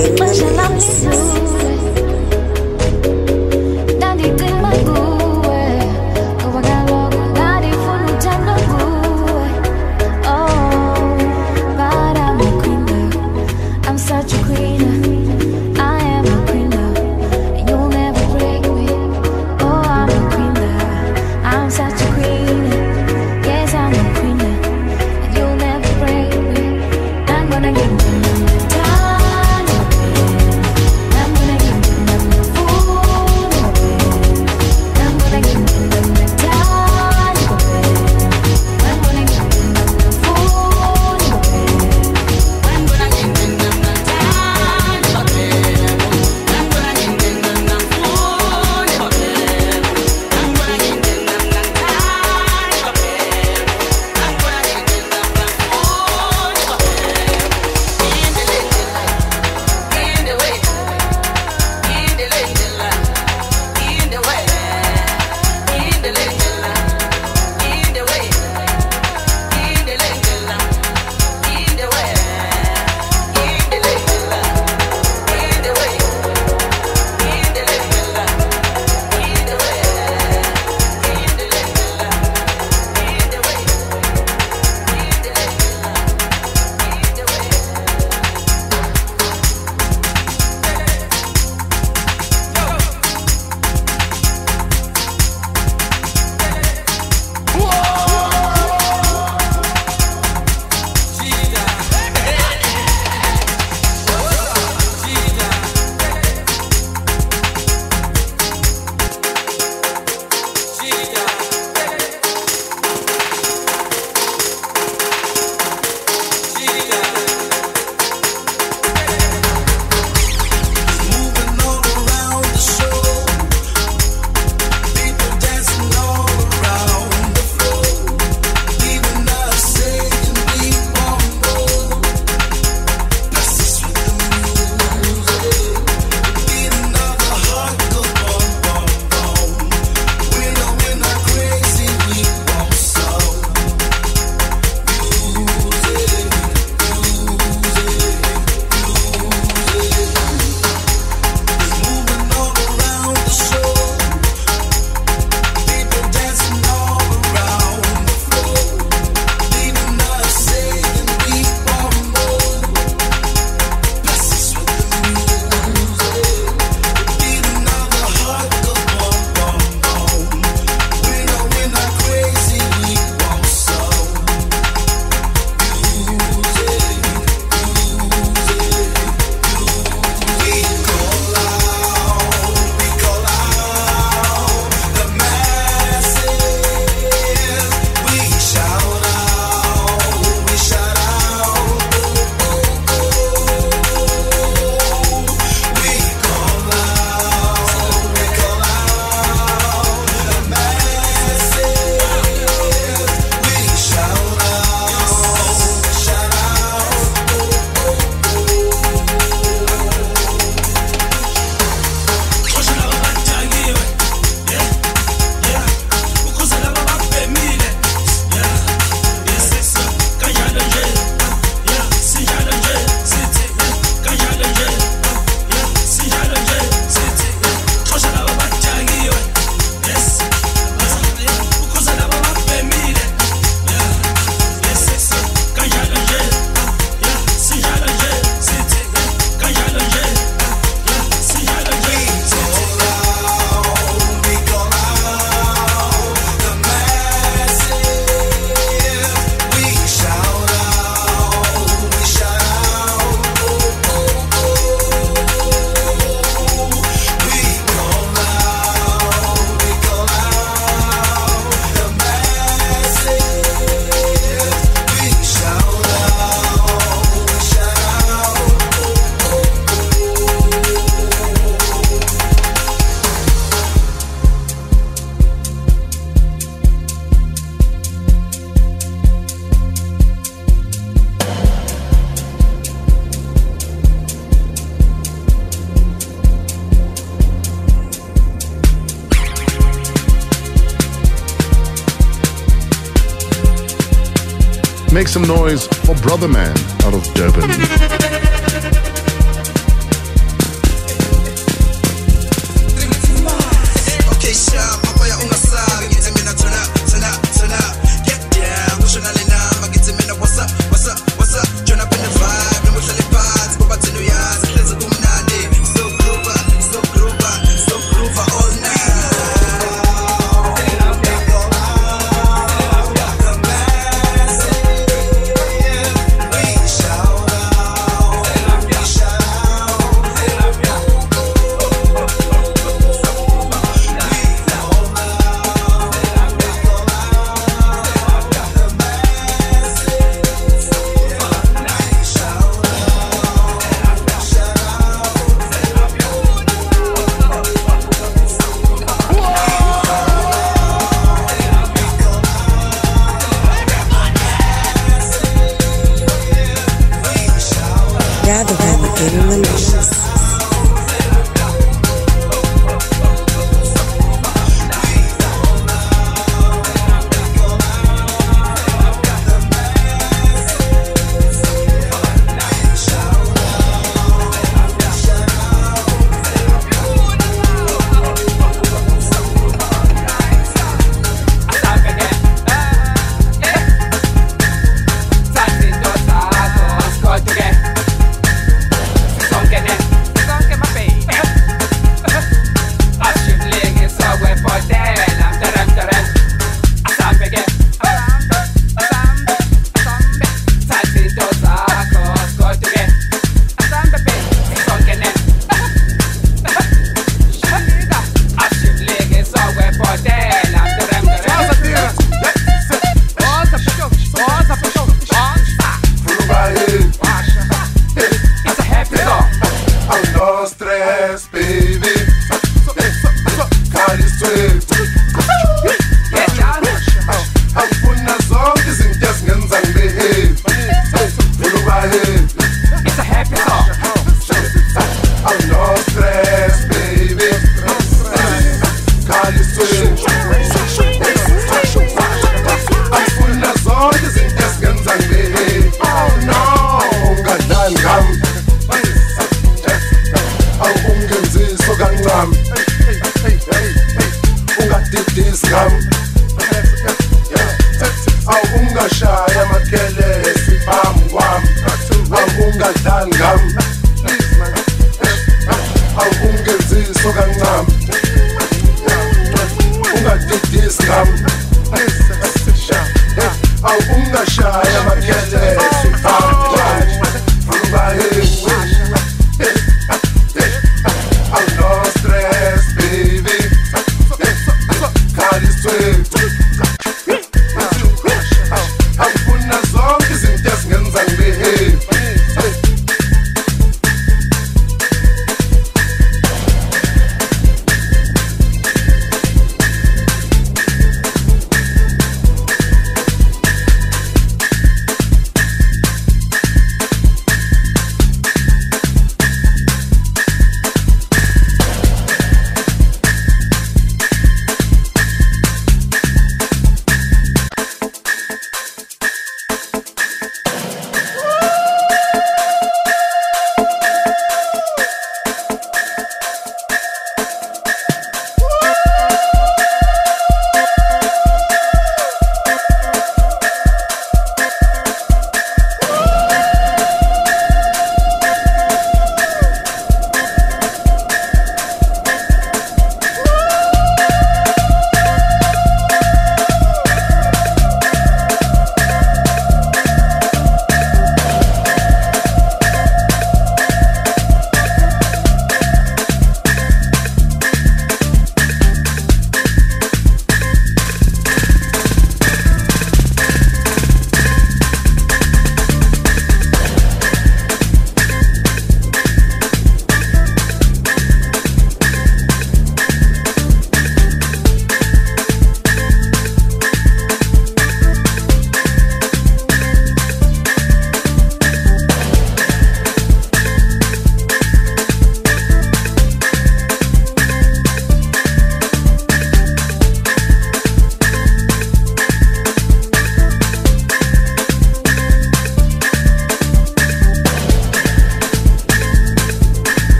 rather, rather, rather, Make some noise for Brother Man out of Durban.